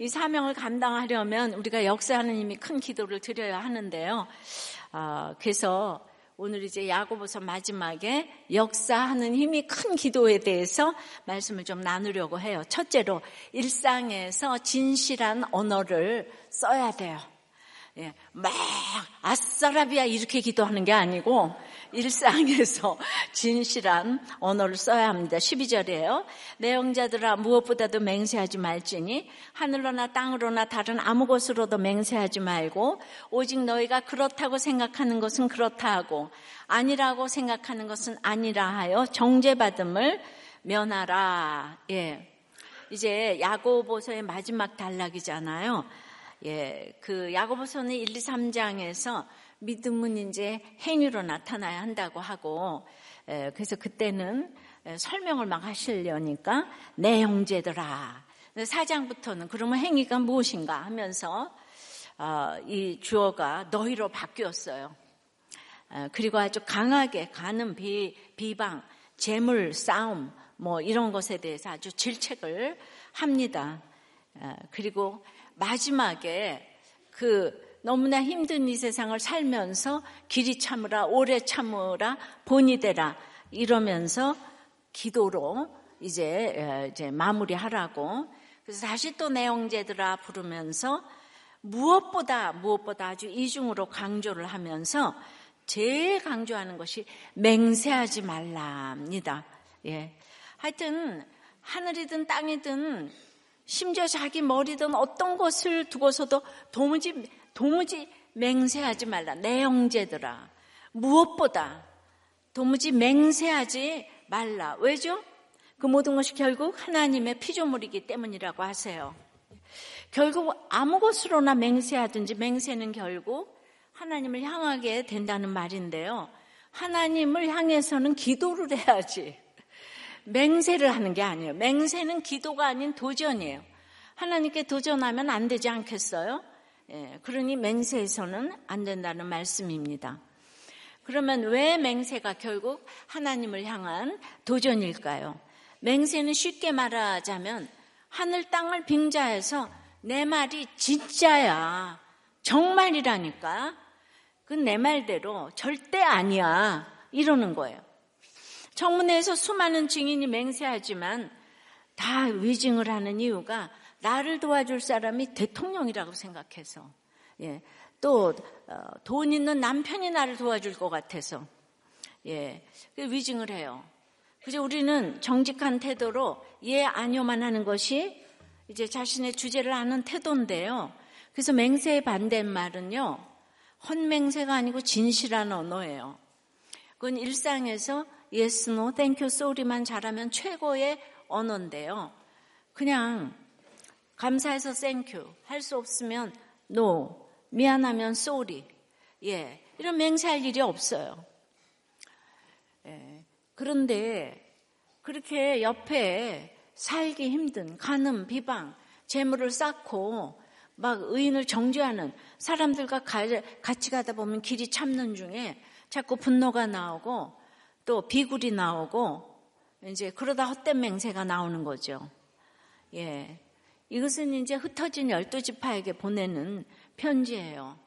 이 사명을 감당하려면 우리가 역사하는 힘이 큰 기도를 드려야 하는데요. 어, 그래서 오늘 이제 야고보서 마지막에 역사하는 힘이 큰 기도에 대해서 말씀을 좀 나누려고 해요. 첫째로 일상에서 진실한 언어를 써야 돼요. 예, 막 아싸라비아 이렇게 기도하는 게 아니고 일상에서 진실한 언어를 써야 합니다. 12절이에요. 내용자들아 무엇보다도 맹세하지 말지니 하늘로나 땅으로나 다른 아무 곳으로도 맹세하지 말고 오직 너희가 그렇다고 생각하는 것은 그렇다 하고 아니라고 생각하는 것은 아니라 하여 정죄받음을 면하라. 예. 이제 야고보서의 마지막 단락이잖아요. 예, 그 야고보서는 1, 2, 3장에서 믿음은 이제 행위로 나타나야 한다고 하고 예, 그래서 그때는 설명을 막 하시려니까 내 형제들아 4장부터는 그러면 행위가 무엇인가 하면서 어, 이 주어가 너희로 바뀌었어요. 어, 그리고 아주 강하게 가는 비, 비방, 재물, 싸움 뭐 이런 것에 대해서 아주 질책을 합니다. 어, 그리고 마지막에 그 너무나 힘든 이 세상을 살면서 길이 참으라, 오래 참으라, 본이 되라 이러면서 기도로 이제 이제 마무리하라고 그래서 다시 또 내용제들아 부르면서 무엇보다 무엇보다 아주 이중으로 강조를 하면서 제일 강조하는 것이 맹세하지 말라입니다. 예. 하여튼 하늘이든 땅이든 심지어 자기 머리든 어떤 것을 두고서도 도무지 도무지 맹세하지 말라. 내 형제들아. 무엇보다 도무지 맹세하지 말라. 왜죠? 그 모든 것이 결국 하나님의 피조물이기 때문이라고 하세요. 결국 아무 것으로나 맹세하든지 맹세는 결국 하나님을 향하게 된다는 말인데요. 하나님을 향해서는 기도를 해야지. 맹세를 하는 게 아니에요. 맹세는 기도가 아닌 도전이에요. 하나님께 도전하면 안 되지 않겠어요? 예, 그러니 맹세에서는 안 된다는 말씀입니다. 그러면 왜 맹세가 결국 하나님을 향한 도전일까요? 맹세는 쉽게 말하자면 하늘 땅을 빙자해서 내 말이 진짜야. 정말이라니까. 그 내 말대로 절대 아니야. 이러는 거예요. 청문회에서 수많은 증인이 맹세하지만 다 위증을 하는 이유가 나를 도와줄 사람이 대통령이라고 생각해서 예, 또돈 어, 있는 남편이 나를 도와줄 것 같아서 예, 위증을 해요. 그래서 우리는 정직한 태도로 예 아니요만 하는 것이 이제 자신의 주제를 아는 태도인데요. 그래서 맹세의 반대말은요. 헌맹세가 아니고 진실한 언어예요. 그건 일상에서 yes, no, thank you, sorry만 잘하면 최고의 언어인데요. 그냥 감사해서 thank you. 할수 없으면 no. 미안하면 sorry. 예. 이런 맹세할 일이 없어요. 예. 그런데 그렇게 옆에 살기 힘든 간음, 비방, 재물을 쌓고 막 의인을 정죄하는 사람들과 같이 가다 보면 길이 참는 중에 자꾸 분노가 나오고 또 비굴이 나오고 이제 그러다 헛된 맹세가 나오는 거죠. 예. 이것은 이제 흩어진 열두 지파에게 보내는 편지예요.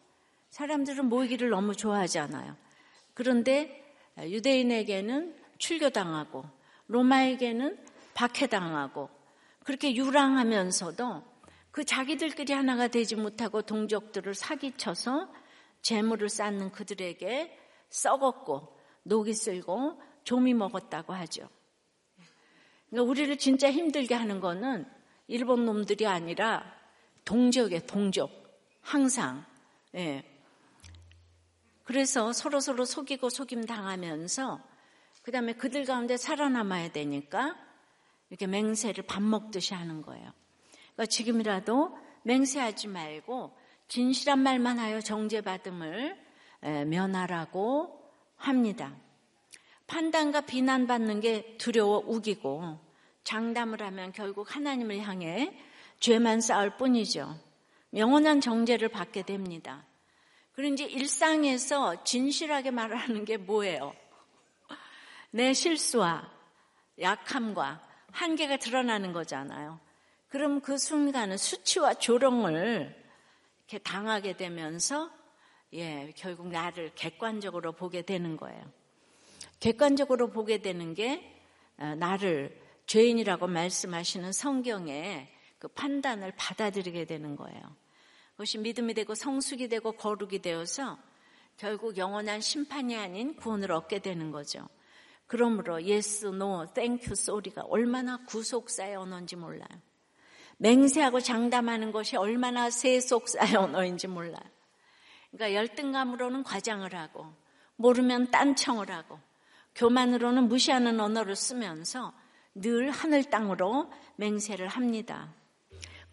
사람들은 모이기를 너무 좋아하잖아요. 그런데 유대인에게는 출교당하고 로마에게는 박해당하고 그렇게 유랑하면서도 그 자기들끼리 하나가 되지 못하고 동족들을 사기쳐서 재물을 쌓는 그들에게 썩었고 녹이 쓸고 좀이 먹었다고 하죠. 그러니까 우리를 진짜 힘들게 하는 거는 일본 놈들이 아니라 동족의 동족. 항상. 예. 그래서 서로 서로 속이고 속임 당하면서 그 다음에 그들 가운데 살아남아야 되니까 이렇게 맹세를 밥 먹듯이 하는 거예요. 그러니까 지금이라도 맹세하지 말고 진실한 말만 하여 정죄받음을 면하라고 합니다. 판단과 비난받는 게 두려워 우기고 장담을 하면 결국 하나님을 향해 죄만 쌓을 뿐이죠. 영원한 정죄를 받게 됩니다. 그런지 일상에서 진실하게 말하는 게 뭐예요? 내 실수와 약함과 한계가 드러나는 거잖아요. 그럼 그 순간은 수치와 조롱을 이렇게 당하게 되면서 예, 결국 나를 객관적으로 보게 되는 거예요. 객관적으로 보게 되는 게 어, 나를 죄인이라고 말씀하시는 성경의 그 판단을 받아들이게 되는 거예요. 그것이 믿음이 되고 성숙이 되고 거룩이 되어서 결국 영원한 심판이 아닌 구원을 얻게 되는 거죠. 그러므로 no, thank you, sorry가 얼마나 구속사의 언어인지 몰라요. 맹세하고 장담하는 것이 얼마나 세속사의 언어인지 몰라요. 그러니까 열등감으로는 과장을 하고 모르면 딴청을 하고 교만으로는 무시하는 언어를 쓰면서 늘 하늘 땅으로 맹세를 합니다.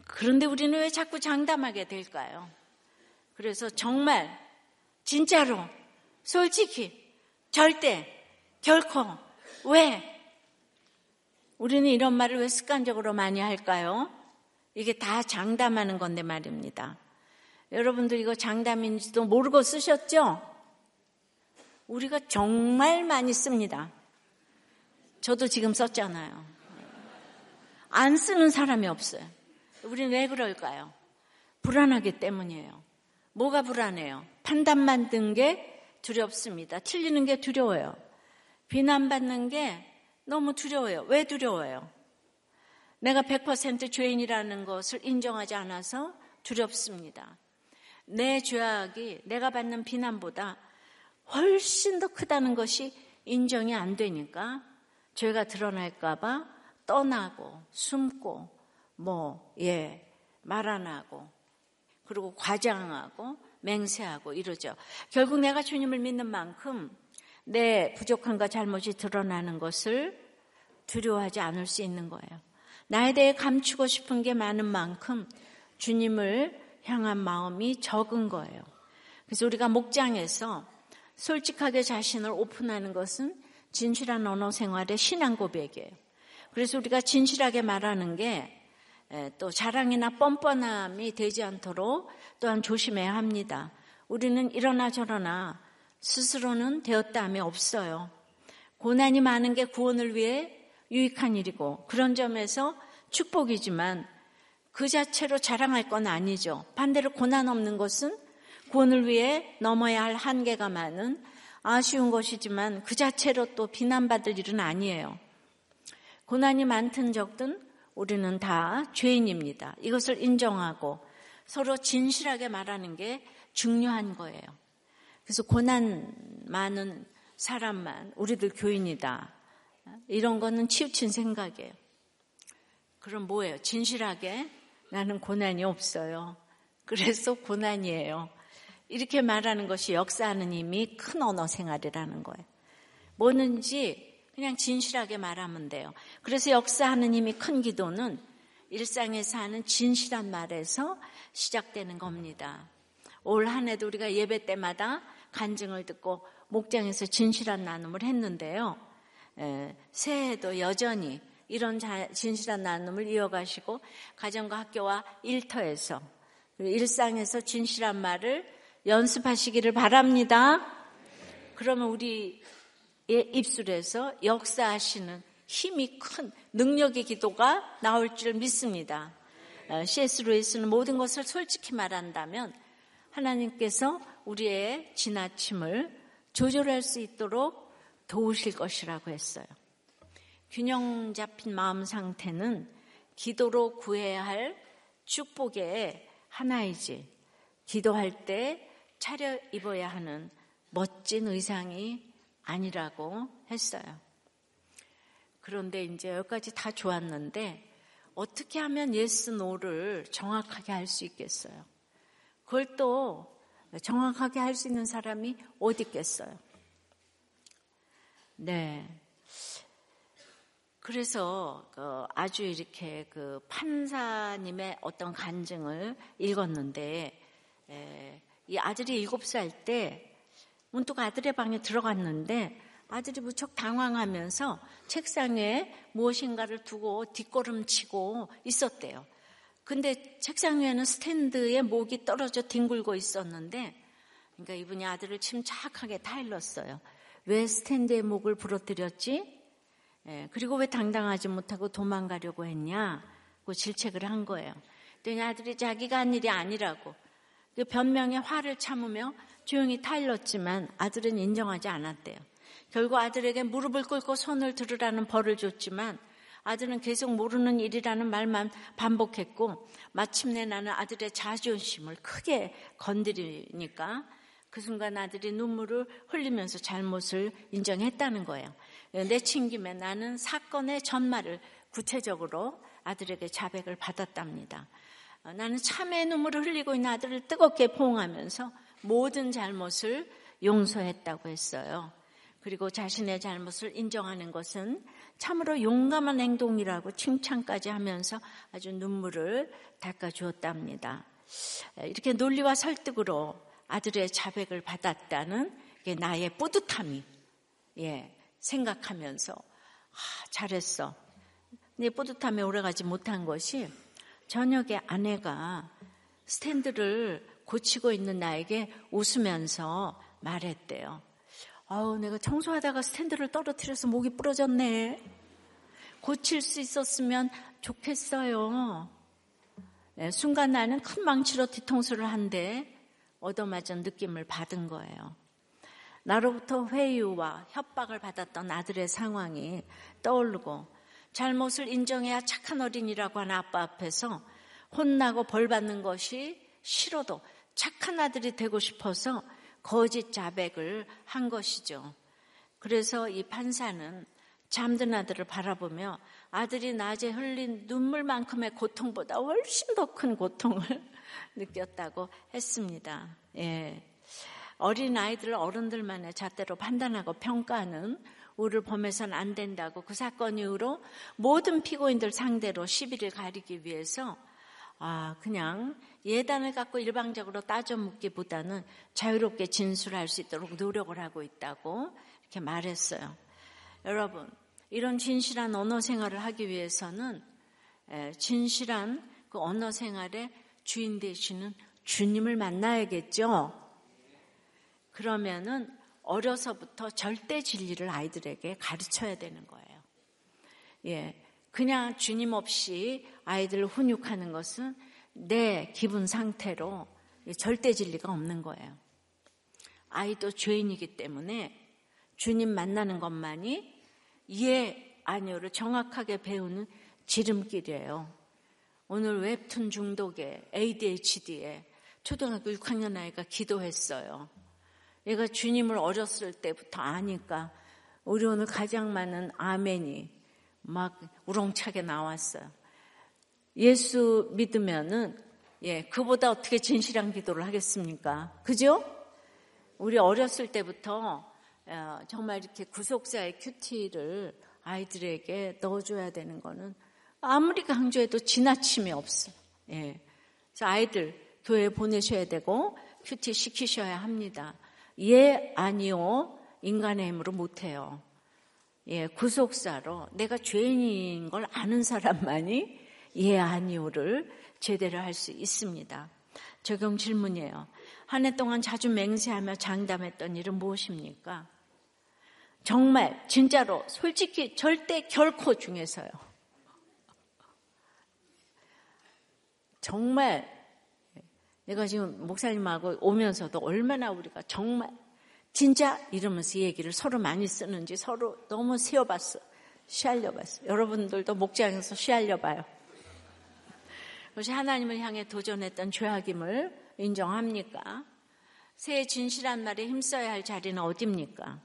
그런데 우리는 왜 자꾸 장담하게 될까요? 그래서 정말 진짜로, 솔직히, 절대, 결코, 왜? 우리는 이런 말을 왜 습관적으로 많이 할까요? 이게 다 장담하는 건데 말입니다. 여러분들 이거 장담인지도 모르고 쓰셨죠? 우리가 정말 많이 씁니다. 저도 지금 썼잖아요. 안 쓰는 사람이 없어요. 우리는 왜 그럴까요? 불안하기 때문이에요. 뭐가 불안해요? 판단만 든 게 두렵습니다. 틀리는 게 두려워요. 비난받는 게 너무 두려워요. 왜 두려워요? 내가 100% 죄인이라는 것을 인정하지 않아서 두렵습니다. 내 죄악이 내가 받는 비난보다 훨씬 더 크다는 것이 인정이 안 되니까 죄가 드러날까봐 떠나고 숨고 뭐, 예, 말 안 하고 그리고 과장하고 맹세하고 이러죠. 결국 내가 주님을 믿는 만큼 내 부족함과 잘못이 드러나는 것을 두려워하지 않을 수 있는 거예요. 나에 대해 감추고 싶은 게 많은 만큼 주님을 향한 마음이 적은 거예요. 그래서 우리가 목장에서 솔직하게 자신을 오픈하는 것은 진실한 언어 생활의 신앙 고백이에요. 그래서 우리가 진실하게 말하는 게 또 자랑이나 뻔뻔함이 되지 않도록 또한 조심해야 합니다. 우리는 이러나 저러나 스스로는 되었다 함이 없어요. 고난이 많은 게 구원을 위해 유익한 일이고 그런 점에서 축복이지만 그 자체로 자랑할 건 아니죠. 반대로 고난 없는 것은 구원을 위해 넘어야 할 한계가 많은 아쉬운 것이지만 그 자체로 또 비난받을 일은 아니에요. 고난이 많든 적든 우리는 다 죄인입니다. 이것을 인정하고 서로 진실하게 말하는 게 중요한 거예요. 그래서 고난 많은 사람만 우리들 교인이다. 이런 거는 치우친 생각이에요. 그럼 뭐예요? 진실하게 나는 고난이 없어요. 그래서 고난이에요. 이렇게 말하는 것이 역사하는 이미 큰 언어 생활이라는 거예요. 뭐든지 그냥 진실하게 말하면 돼요. 그래서 역사하는 힘이 큰 기도는 일상에서 하는 진실한 말에서 시작되는 겁니다. 올 한 해도 우리가 예배 때마다 간증을 듣고 목장에서 진실한 나눔을 했는데요. 새해에도 여전히 이런 진실한 나눔을 이어가시고 가정과 학교와 일터에서 일상에서 진실한 말을 연습하시기를 바랍니다. 그러면 우리 입술에서 역사하시는 힘이 큰 능력의 기도가 나올 줄 믿습니다. C.S. 어, 루이스는 모든 것을 솔직히 말한다면 하나님께서 우리의 지나침을 조절할 수 있도록 도우실 것이라고 했어요. 균형 잡힌 마음 상태는 기도로 구해야 할 축복의 하나이지. 기도할 때 차려 입어야 하는 멋진 의상이 아니라고 했어요. 그런데 이제 여기까지 다 좋았는데 어떻게 하면 yes no를 정확하게 할 수 있겠어요? 그걸 또 정확하게 할 수 있는 사람이 어디 있겠어요? 네. 그래서 그 아주 이렇게 그 판사님의 어떤 간증을 읽었는데 이 아들이 일곱 살 때 문득 아들의 방에 들어갔는데 아들이 무척 당황하면서 책상에 무엇인가를 두고 뒷걸음치고 있었대요. 근데 책상 위에는 스탠드에 목이 떨어져 뒹굴고 있었는데 그러니까 이분이 아들을 침착하게 타일렀어요. 왜 스탠드에 목을 부러뜨렸지? 예, 그리고 왜 당당하지 못하고 도망가려고 했냐? 자꾸 질책을 한 거예요. 그랬더니 아들이 자기가 한 일이 아니라고 그 변명에 화를 참으며 조용히 타일렀지만 아들은 인정하지 않았대요. 결국 아들에게 무릎을 꿇고 손을 들으라는 벌을 줬지만 아들은 계속 모르는 일이라는 말만 반복했고 마침내 나는 아들의 자존심을 크게 건드리니까 그 순간 아들이 눈물을 흘리면서 잘못을 인정했다는 거예요. 내친 김에 나는 사건의 전말을 구체적으로 아들에게 자백을 받았답니다. 나는 참의 눈물을 흘리고 있는 아들을 뜨겁게 포옹하면서 모든 잘못을 용서했다고 했어요. 그리고 자신의 잘못을 인정하는 것은 참으로 용감한 행동이라고 칭찬까지 하면서 아주 눈물을 닦아주었답니다. 이렇게 논리와 설득으로 아들의 자백을 받았다는 게 나의 뿌듯함이 예, 생각하면서 아, 잘했어. 내 뿌듯함에 오래가지 못한 것이 저녁에 아내가 스탠드를 고치고 있는 나에게 웃으면서 말했대요. 아우, 내가 청소하다가 스탠드를 떨어뜨려서 목이 부러졌네. 고칠 수 있었으면 좋겠어요. 네, 순간 나는 큰 망치로 뒤통수를 한데 얻어맞은 느낌을 받은 거예요. 나로부터 회유와 협박을 받았던 아들의 상황이 떠오르고 잘못을 인정해야 착한 어린이라고 하는 아빠 앞에서 혼나고 벌 받는 것이 싫어도 착한 아들이 되고 싶어서 거짓 자백을 한 것이죠. 그래서 이 판사는 잠든 아들을 바라보며 아들이 낮에 흘린 눈물만큼의 고통보다 훨씬 더 큰 고통을 느꼈다고 했습니다. 예. 어린 아이들 어른들만의 잣대로 판단하고 평가하는 우를 범해서는 안 된다고 그 사건 이후로 모든 피고인들 상대로 시비를 가리기 위해서 아, 그냥 예단을 갖고 일방적으로 따져 묻기보다는 자유롭게 진술할 수 있도록 노력을 하고 있다고 이렇게 말했어요. 여러분, 이런 진실한 언어 생활을 하기 위해서는 진실한 그 언어 생활의 주인 되시는 주님을 만나야겠죠? 그러면은 어려서부터 절대 진리를 아이들에게 가르쳐야 되는 거예요. 예. 그냥 주님 없이 아이들을 훈육하는 것은 내 기분 상태로 절대 진리가 없는 거예요. 아이도 죄인이기 때문에 주님 만나는 것만이 예, 아니오를 정확하게 배우는 지름길이에요. 오늘 웹툰 중독에 ADHD에 초등학교 6학년 아이가 기도했어요. 얘가 주님을 어렸을 때부터 아니까 우리 오늘 가장 많은 아멘이 막 우렁차게 나왔어요. 예수 믿으면은 예, 그보다 어떻게 진실한 기도를 하겠습니까? 그죠? 우리 어렸을 때부터 어, 정말 이렇게 구속사의 큐티를 아이들에게 넣어줘야 되는 거는 아무리 강조해도 지나침이 없어. 예. 그래서 아이들 교회 보내셔야 되고 큐티 시키셔야 합니다. 예, 아니요. 인간의 힘으로 못해요. 예, 구속사로 내가 죄인인 걸 아는 사람만이 예, 아니요를 제대로 할 수 있습니다. 적용 질문이에요. 한 해 동안 자주 맹세하며 장담했던 일은 무엇입니까? 정말 진짜로 솔직히 절대 결코 중에서요. 정말 내가 지금 목사님하고 오면서도 얼마나 우리가 정말 진짜 이러면서 얘기를 서로 많이 쓰는지 서로 너무 세어봤어. 쉬알려봤어. 여러분들도 목장에서 쉬알려봐요. 그것이 하나님을 향해 도전했던 죄악임을 인정합니까? 새 진실한 말에 힘써야 할 자리는 어디입니까?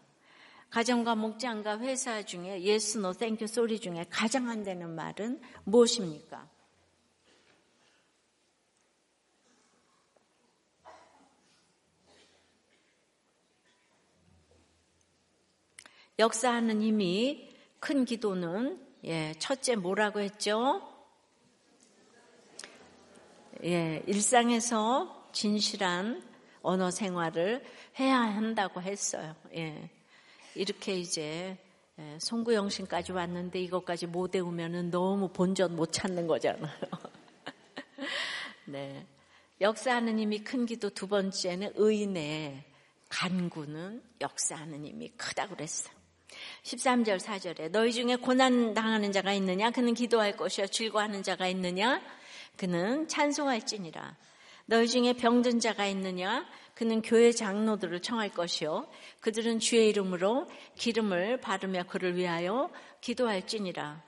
가정과 목장과 회사 중에 예스 노 땡큐 소리 중에 가장 안 되는 말은 무엇입니까? 역사하는 힘이 큰 기도는 예, 첫째 뭐라고 했죠? 예, 일상에서 진실한 언어 생활을 해야 한다고 했어요. 예. 이렇게 이제 예, 송구영신까지 왔는데 이것까지 못 외우면은 너무 본전 못 찾는 거잖아요. 네. 역사하는 힘이 큰 기도 두 번째는 의인의 간구는 역사하는 힘이 크다고 그랬어요. 13절 4절에 너희 중에 고난 당하는 자가 있느냐? 그는 기도할 것이요 즐거워하는 자가 있느냐? 그는 찬송할지니라. 너희 중에 병든 자가 있느냐? 그는 교회 장로들을 청할 것이요 그들은 주의 이름으로 기름을 바르며 그를 위하여 기도할지니라.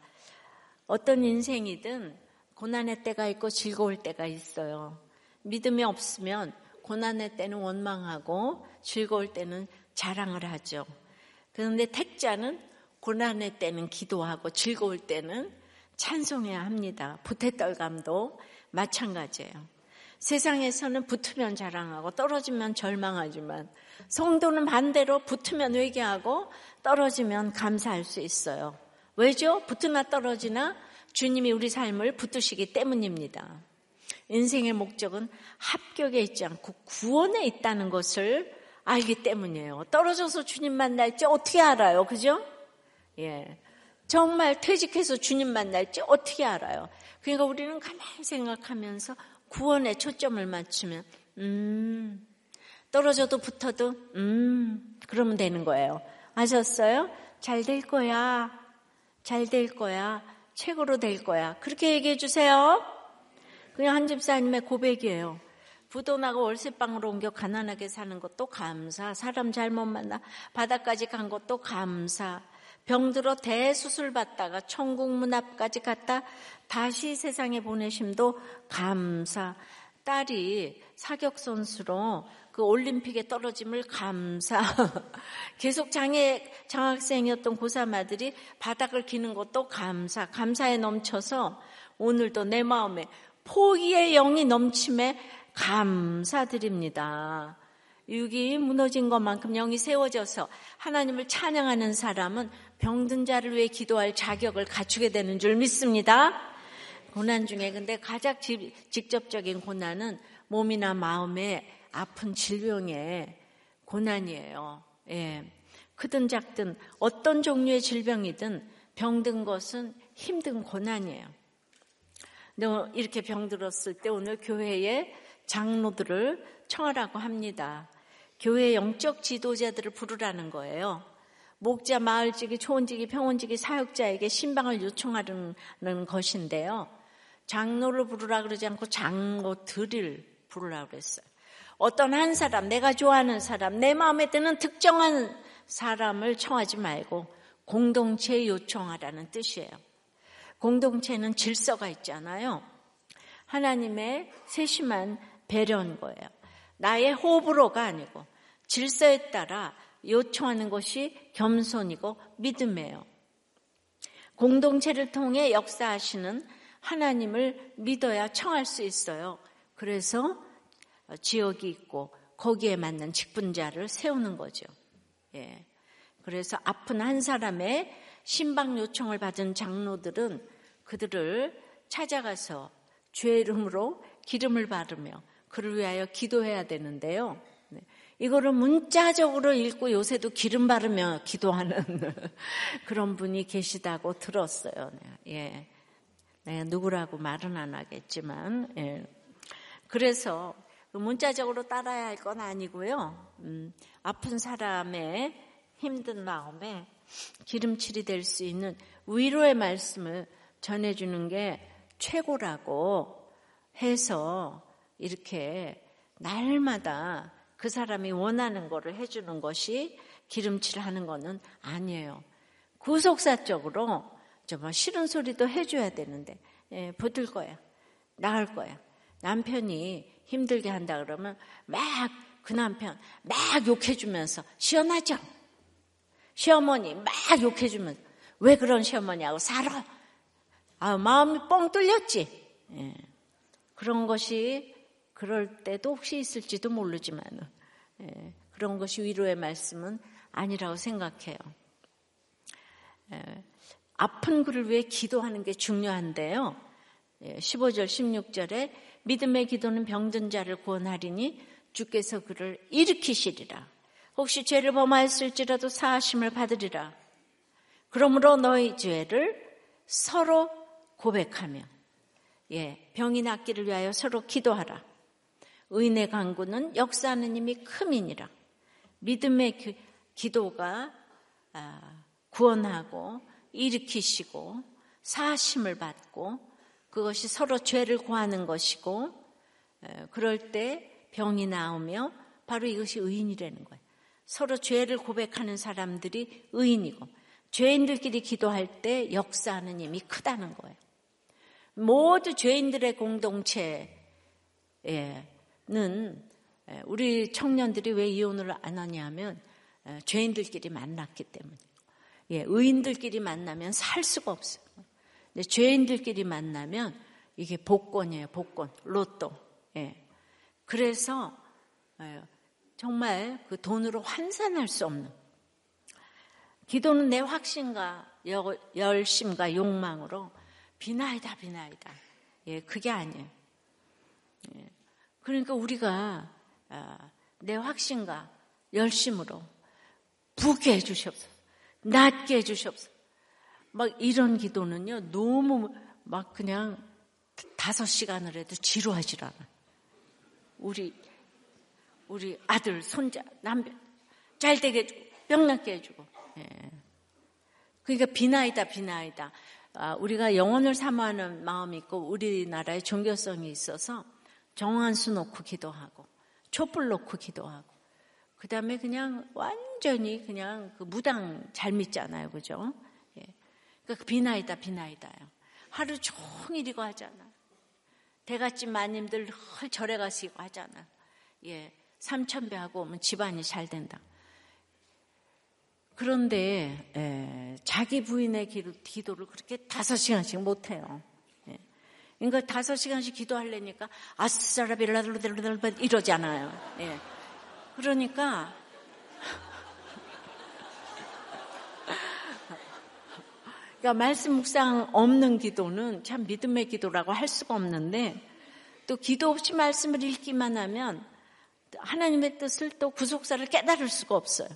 어떤 인생이든 고난의 때가 있고 즐거울 때가 있어요. 믿음이 없으면 고난의 때는 원망하고 즐거울 때는 자랑을 하죠 그런데 택자는 고난의 때는 기도하고 즐거울 때는 찬송해야 합니다. 부태떨감도 마찬가지예요. 세상에서는 붙으면 자랑하고 떨어지면 절망하지만 성도는 반대로 붙으면 회개하고 떨어지면 감사할 수 있어요. 왜죠? 붙으나 떨어지나 주님이 우리 삶을 붙으시기 때문입니다. 인생의 목적은 합격에 있지 않고 구원에 있다는 것을 알기 때문이에요. 떨어져서 주님 만날지 어떻게 알아요? 그죠? 예. 정말 퇴직해서 주님 만날지 어떻게 알아요? 그러니까 우리는 가만히 생각하면서 구원에 초점을 맞추면, 음, 떨어져도 붙어도, 음, 그러면 되는 거예요. 아셨어요? 잘 될 거야. 잘 될 거야. 최고로 될 거야. 그렇게 얘기해 주세요. 그냥 한 집사님의 고백이에요. 부도나고 월세방으로 옮겨 가난하게 사는 것도 감사. 사람 잘못 만나 바다까지 간 것도 감사. 병들어 대수술 받다가 천국 문 앞까지 갔다 다시 세상에 보내심도 감사. 딸이 사격 선수로 그 올림픽에 떨어짐을 감사. 계속 장애 장학생이었던 고3 아들이 바닥을 기는 것도 감사. 감사에 넘쳐서 오늘도 내 마음에 포기의 영이 넘침에 감사드립니다. 육이 무너진 것만큼 영이 세워져서 하나님을 찬양하는 사람은 병든 자를 위해 기도할 자격을 갖추게 되는 줄 믿습니다. 고난 중에 근데 가장 직접적인 고난은 몸이나 마음의 아픈 질병의 고난이에요. 예. 크든 작든 어떤 종류의 질병이든 병든 것은 힘든 고난이에요. 이렇게 병들었을 때 오늘 교회에 장로들을 청하라고 합니다. 교회 영적 지도자들을 부르라는 거예요. 목자, 마을직이, 초원직이, 평원직이 사역자에게 신방을 요청하는 것인데요. 장로를 부르라 그러지 않고 장로들을 부르라 그랬어요. 어떤 한 사람, 내가 좋아하는 사람, 내 마음에 드는 특정한 사람을 청하지 말고 공동체 요청하라는 뜻이에요. 공동체는 질서가 있잖아요. 하나님의 세심한 배려인 거예요. 나의 호불호가 아니고 질서에 따라 요청하는 것이 겸손이고 믿음이에요. 공동체를 통해 역사하시는 하나님을 믿어야 청할 수 있어요. 그래서 지역이 있고 거기에 맞는 직분자를 세우는 거죠. 예. 그래서 아픈 한 사람의 신방 요청을 받은 장로들은 그들을 찾아가서 죄 이름으로 기름을 바르며 그를 위하여 기도해야 되는데요. 네. 이거를 문자적으로 읽고 요새도 기름 바르며 기도하는 그런 분이 계시다고 들었어요. 네. 예. 네, 누구라고 말은 안 하겠지만, 예. 그래서 그 문자적으로 따라야 할 건 아니고요. 음, 아픈 사람의 힘든 마음에 기름칠이 될 수 있는 위로의 말씀을 전해주는 게 최고라고 해서 이렇게 날마다 그 사람이 원하는 거를 해주는 것이 기름칠 하는 거는 아니에요. 구속사적으로 정말 싫은 소리도 해줘야 되는데 예, 붙을 거야. 나을 거야. 남편이 힘들게 한다 그러면 막 그 남편 막 욕해주면서 시원하죠? 시어머니 막 욕해주면서 왜 그런 시어머니하고 살아? 아, 마음이 뻥 뚫렸지? 예. 그런 것이 그럴 때도 혹시 있을지도 모르지만 예, 그런 것이 위로의 말씀은 아니라고 생각해요. 예, 아픈 그를 위해 기도하는 게 중요한데요. 예, 15절, 16절에 믿음의 기도는 병든 자를 구원하리니 주께서 그를 일으키시리라. 혹시 죄를 범하였을지라도 사하심을 받으리라. 그러므로 너희 죄를 서로 고백하며 예, 병이 낫기를 위하여 서로 기도하라. 의내 강구는 역사하는 힘이 큼이니라. 믿음의 기, 도가 아, 구원하고 일으키시고 사심을 받고 그것이 서로 죄를 구하는 것이고 그럴 때 병이 나오며 바로 이것이 의인이라는 거예요. 서로 죄를 고백하는 사람들이 의인이고 죄인들끼리 기도할 때 역사하는 힘이 크다는 거예요. 모두 죄인들의 공동체 는 우리 청년들이 왜 이혼을 안 하냐면 죄인들끼리 만났기 때문에 예, 의인들끼리 만나면 살 수가 없어요. 근데 죄인들끼리 만나면 이게 복권이에요, 복권, 로또. 예. 그래서 예, 정말 그 돈으로 환산할 수 없는 기도는 내 확신과 열심과 욕망으로 비나이다 비나이다. 예, 그게 아니에요. 예. 그러니까 우리가 아, 내 확신과 열심으로 부게 해주시옵소서. 낫게 해주시옵소서. 막 이런 기도는요, 너무 막 그냥 다섯 시간을 해도 지루하질 않아. 우리, 우리 아들, 손자, 남편, 잘 되게 해주고, 병 낫게 해주고. 예. 그러니까 비나이다, 비나이다. 아, 우리가 영혼을 사모하는 마음이 있고, 우리나라의 종교성이 있어서 정한수 놓고 기도하고, 촛불 놓고 기도하고, 그 다음에 그냥 완전히 그냥 그 무당 잘 믿잖아요. 그죠? 그러니까 비나이다 비나이다요. 하루 종일 이거 하잖아. 대갓집 마님들 헐 절에 가서 이거 하잖아. 예, 삼천배 하고 오면 집안이 잘 된다. 그런데 예, 자기 부인의 기도, 를 그렇게 다섯 시간씩 못 해요. 예. 그러니까 다섯 시간씩 기도하려니까 아싸라빌라들라들라 이러잖아요. 예. 그러니까 그러니까 말씀 묵상 없는 기도는 참 믿음의 기도라고 할 수가 없는데 또 기도 없이 말씀을 읽기만 하면 하나님의 뜻을 또 구속사를 깨달을 수가 없어요.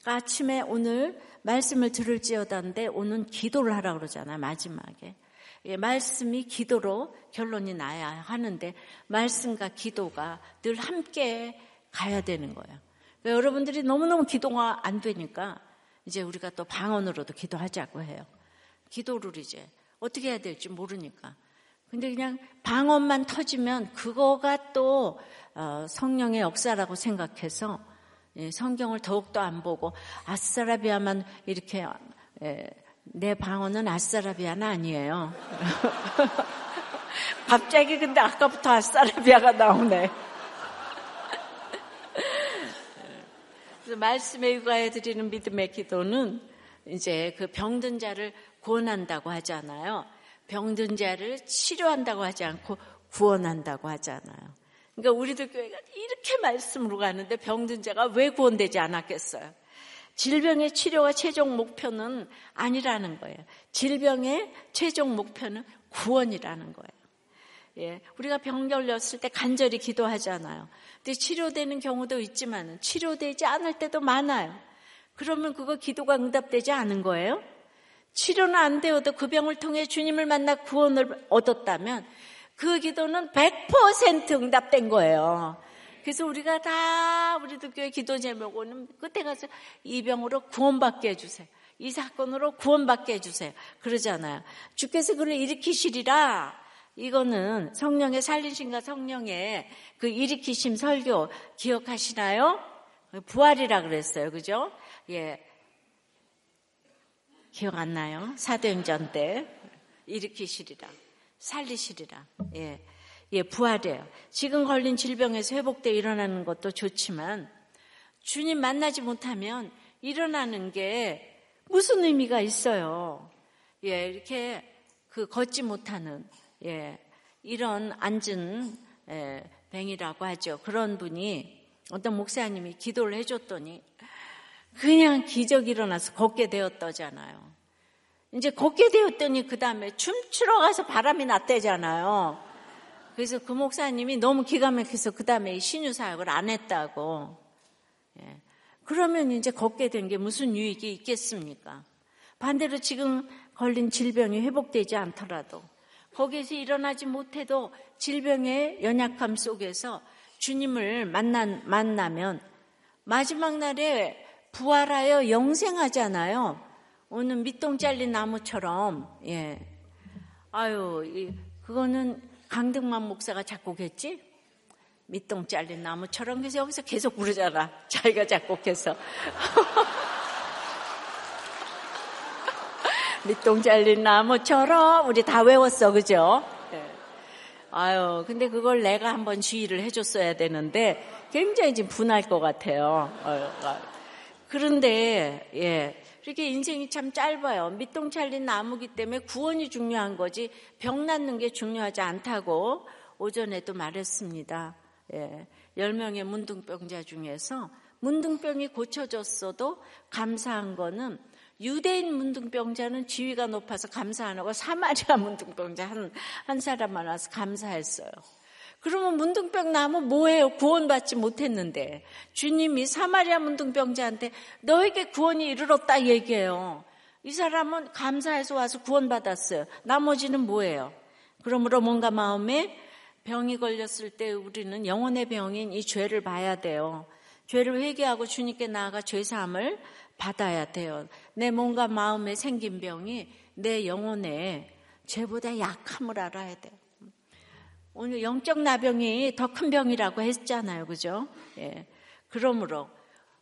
그러니까 아침에 오늘 말씀을 들을지어다인데 오늘 기도를 하라 그러잖아요. 마지막에. 예, 말씀이 기도로 결론이 나야 하는데 말씀과 기도가 늘 함께 가야 되는 거예요. 그러니까 여러분들이 너무너무 기도가 안 되니까 이제 우리가 또 방언으로도 기도하자고 해요. 기도를 이제 어떻게 해야 될지 모르니까. 근데 그냥 방언만 터지면 그거가 또 어, 성령의 역사라고 생각해서 예, 성경을 더욱더 안 보고 아싸라비아만 이렇게 예, 내 방언은 아싸라비아는 아니에요. 갑자기 근데 아까부터 아싸라비아가 나오네. 그래서 말씀에 육아해 드리는 믿음의 기도는 이제 그 병든 자를 구원한다고 하잖아요. 병든 자를 치료한다고 하지 않고 구원한다고 하잖아요. 그러니까 우리들 교회가 이렇게 말씀으로 가는데 병든 자가 왜 구원되지 않았겠어요? 질병의 치료가 최종 목표는 아니라는 거예요. 질병의 최종 목표는 구원이라는 거예요. 예, 우리가 병 걸렸을 때 간절히 기도하잖아요. 근데 치료되는 경우도 있지만 치료되지 않을 때도 많아요. 그러면 그거 기도가 응답되지 않은 거예요? 치료는 안 되어도 그 병을 통해 주님을 만나 구원을 얻었다면 그 기도는 100% 응답된 거예요. 그래서 우리가 다 우리도 교회 기도 제목은 끝에 가서 이 병으로 구원받게 해주세요. 이 사건으로 구원받게 해주세요. 그러잖아요. 주께서 그를 일으키시리라. 이거는 성령의 살리심과 성령의 그 일으키심 설교 기억하시나요? 부활이라 그랬어요. 그죠? 예. 기억 안 나요? 사도행전 때 일으키시리라. 살리시리라. 예. 예, 부활해요. 지금 걸린 질병에서 회복돼 일어나는 것도 좋지만 주님 만나지 못하면 일어나는 게 무슨 의미가 있어요. 예, 이렇게 그 걷지 못하는 예, 이런 앉은 예, 뱅이라고 하죠. 그런 분이 어떤 목사님이 기도를 해줬더니 그냥 기적이 일어나서 걷게 되었다잖아요. 이제 걷게 되었더니 그 다음에 춤추러 가서 바람이 났대잖아요. 그래서 그 목사님이 너무 기가 막혀서 그 다음에 신유 사역을 안 했다고. 예. 그러면 이제 걷게 된 게 무슨 유익이 있겠습니까? 반대로 지금 걸린 질병이 회복되지 않더라도 거기에서 일어나지 못해도 질병의 연약함 속에서 주님을 만나, 만나면 마지막 날에 부활하여 영생하잖아요. 오늘 밑동 잘린 나무처럼, 예. 아유, 이, 그거는 강등만 목사가 작곡했지? 밑동 잘린 나무처럼 그래서 여기서 계속 부르잖아. 자기가 작곡해서. 밑동 잘린 나무처럼 우리 다 외웠어, 그죠? 네. 아유, 근데 그걸 내가 한번 주의를 해줬어야 되는데 굉장히 지금 분할 것 같아요. 그런데 예, 이렇게 인생이 참 짧아요. 밑동 잘린 나무기 때문에 구원이 중요한 거지 병 낫는 게 중요하지 않다고 오전에도 말했습니다. 예, 10명의 문둥병자 중에서 문둥병이 고쳐졌어도 감사한 거는 유대인 문둥병자는 지위가 높아서 감사 안 하고 사마리아 문둥병자 한, 한 사람만 와서 감사했어요. 그러면 문둥병 나무 뭐예요? 구원받지 못했는데 주님이 사마리아 문둥병자한테 너에게 구원이 이르렀다 얘기해요. 이 사람은 감사해서 와서 구원받았어요. 나머지는 뭐예요? 그러므로 뭔가 마음에 병이 걸렸을 때 우리는 영혼의 병인 이 죄를 봐야 돼요. 죄를 회개하고 주님께 나아가 죄사함을 받아야 돼요. 내 몸과 마음에 생긴 병이 내 영혼에 죄보다 약함을 알아야 돼요. 오늘 영적 나병이 더 큰 병이라고 했잖아요. 그죠? 예. 그러므로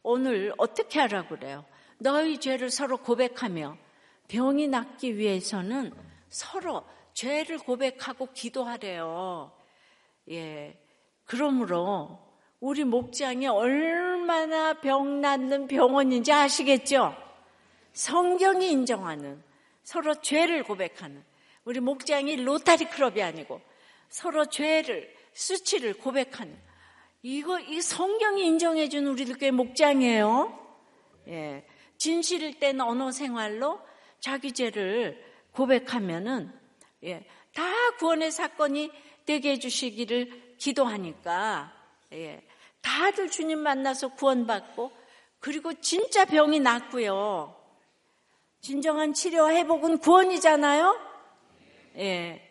오늘 어떻게 하라고 그래요? 너희 죄를 서로 고백하며 병이 낫기 위해서는 서로 죄를 고백하고 기도하래요. 예. 그러므로 우리 목장이 얼마나 병 낫는 병원인지 아시겠죠? 성경이 인정하는 서로 죄를 고백하는 우리 목장이 로타리 클럽이 아니고 서로 죄를 수치를 고백하는 이거 이 성경이 인정해 준 우리들께 목장이에요. 예. 진실일 때는 언어 생활로 자기 죄를 고백하면은 예. 다 구원의 사건이 되게 해 주시기를 기도하니까 예. 다들 주님 만나서 구원받고 그리고 진짜 병이 낫고요. 진정한 치료 회복은 구원이잖아요. 예.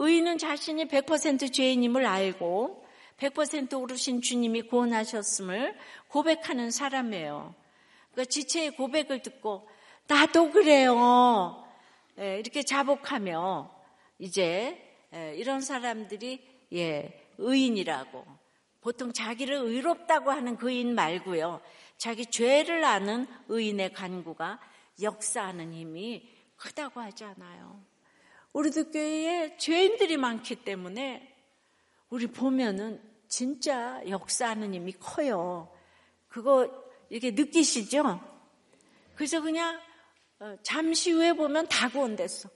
의인은 자신이 100% 죄인임을 알고 100% 오르신 주님이 구원하셨음을 고백하는 사람이에요. 그러니까 지체의 고백을 듣고 나도 그래요. 예, 이렇게 자복하며 이제 예, 이런 사람들이 예, 의인이라고 보통 자기를 의롭다고 하는 그인 말고요. 자기 죄를 아는 의인의 간구가 역사하는 힘이 크다고 하잖아요. 우리도 교회에 죄인들이 많기 때문에 우리 보면은 진짜 역사하는 힘이 커요. 그거 이렇게 느끼시죠? 그래서 그냥 어, 잠시 후에 보면 다 구원됐어.